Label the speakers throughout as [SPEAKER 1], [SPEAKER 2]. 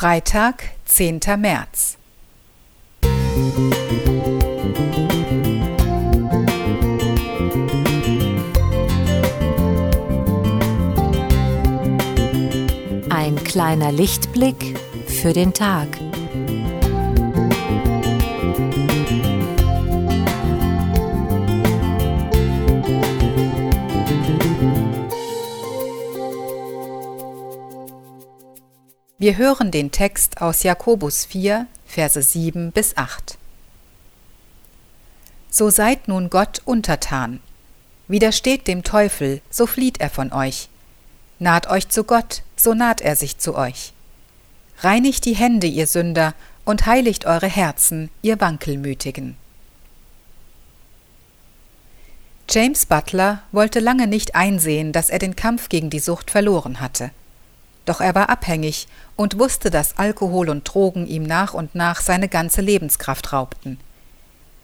[SPEAKER 1] Freitag, 10. März.
[SPEAKER 2] Ein kleiner Lichtblick für den Tag.
[SPEAKER 1] Wir hören den Text aus Jakobus 4, Verse 7 bis 8. So seid nun Gott untertan. Widersteht dem Teufel, so flieht er von euch. Naht euch zu Gott, so naht er sich zu euch. Reinigt die Hände, ihr Sünder, und heiligt eure Herzen, ihr Wankelmütigen. James Butler wollte lange nicht einsehen, dass er den Kampf gegen die Sucht verloren hatte. Doch er war abhängig und wusste, dass Alkohol und Drogen ihm nach und nach seine ganze Lebenskraft raubten.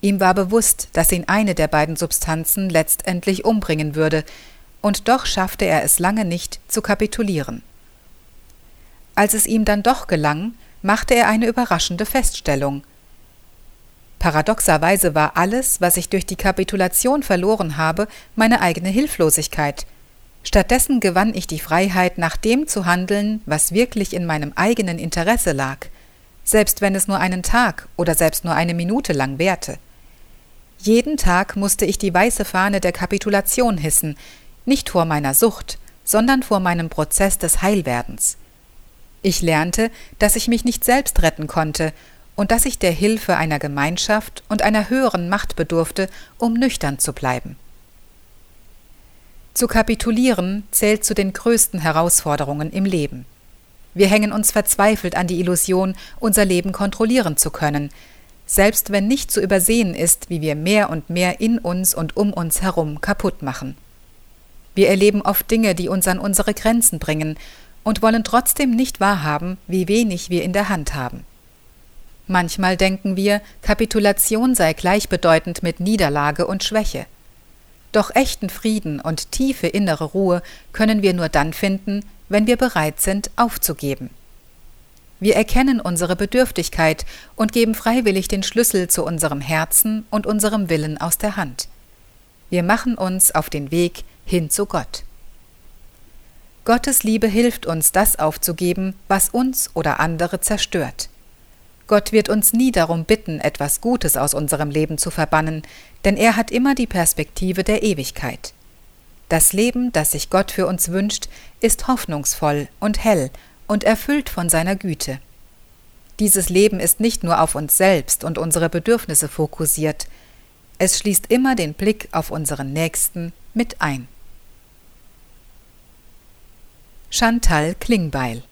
[SPEAKER 1] Ihm war bewusst, dass ihn eine der beiden Substanzen letztendlich umbringen würde, und doch schaffte er es lange nicht zu kapitulieren. Als es ihm dann doch gelang, machte er eine überraschende Feststellung. Paradoxerweise war alles, was ich durch die Kapitulation verloren habe, meine eigene Hilflosigkeit, Stattdessen gewann ich die Freiheit, nach dem zu handeln, was wirklich in meinem eigenen Interesse lag, selbst wenn es nur einen Tag oder selbst nur eine Minute lang währte. Jeden Tag musste ich die weiße Fahne der Kapitulation hissen, nicht vor meiner Sucht, sondern vor meinem Prozess des Heilwerdens. Ich lernte, dass ich mich nicht selbst retten konnte und dass ich der Hilfe einer Gemeinschaft und einer höheren Macht bedurfte, um nüchtern zu bleiben. Zu kapitulieren zählt zu den größten Herausforderungen im Leben. Wir hängen uns verzweifelt an die Illusion, unser Leben kontrollieren zu können, selbst wenn nicht zu übersehen ist, wie wir mehr und mehr in uns und um uns herum kaputt machen. Wir erleben oft Dinge, die uns an unsere Grenzen bringen und wollen trotzdem nicht wahrhaben, wie wenig wir in der Hand haben. Manchmal denken wir, Kapitulation sei gleichbedeutend mit Niederlage und Schwäche. Doch echten Frieden und tiefe innere Ruhe können wir nur dann finden, wenn wir bereit sind, aufzugeben. Wir erkennen unsere Bedürftigkeit und geben freiwillig den Schlüssel zu unserem Herzen und unserem Willen aus der Hand. Wir machen uns auf den Weg hin zu Gott. Gottes Liebe hilft uns, das aufzugeben, was uns oder andere zerstört. Gott wird uns nie darum bitten, etwas Gutes aus unserem Leben zu verbannen, denn er hat immer die Perspektive der Ewigkeit. Das Leben, das sich Gott für uns wünscht, ist hoffnungsvoll und hell und erfüllt von seiner Güte. Dieses Leben ist nicht nur auf uns selbst und unsere Bedürfnisse fokussiert, es schließt immer den Blick auf unseren Nächsten mit ein. Chantal Klingbeil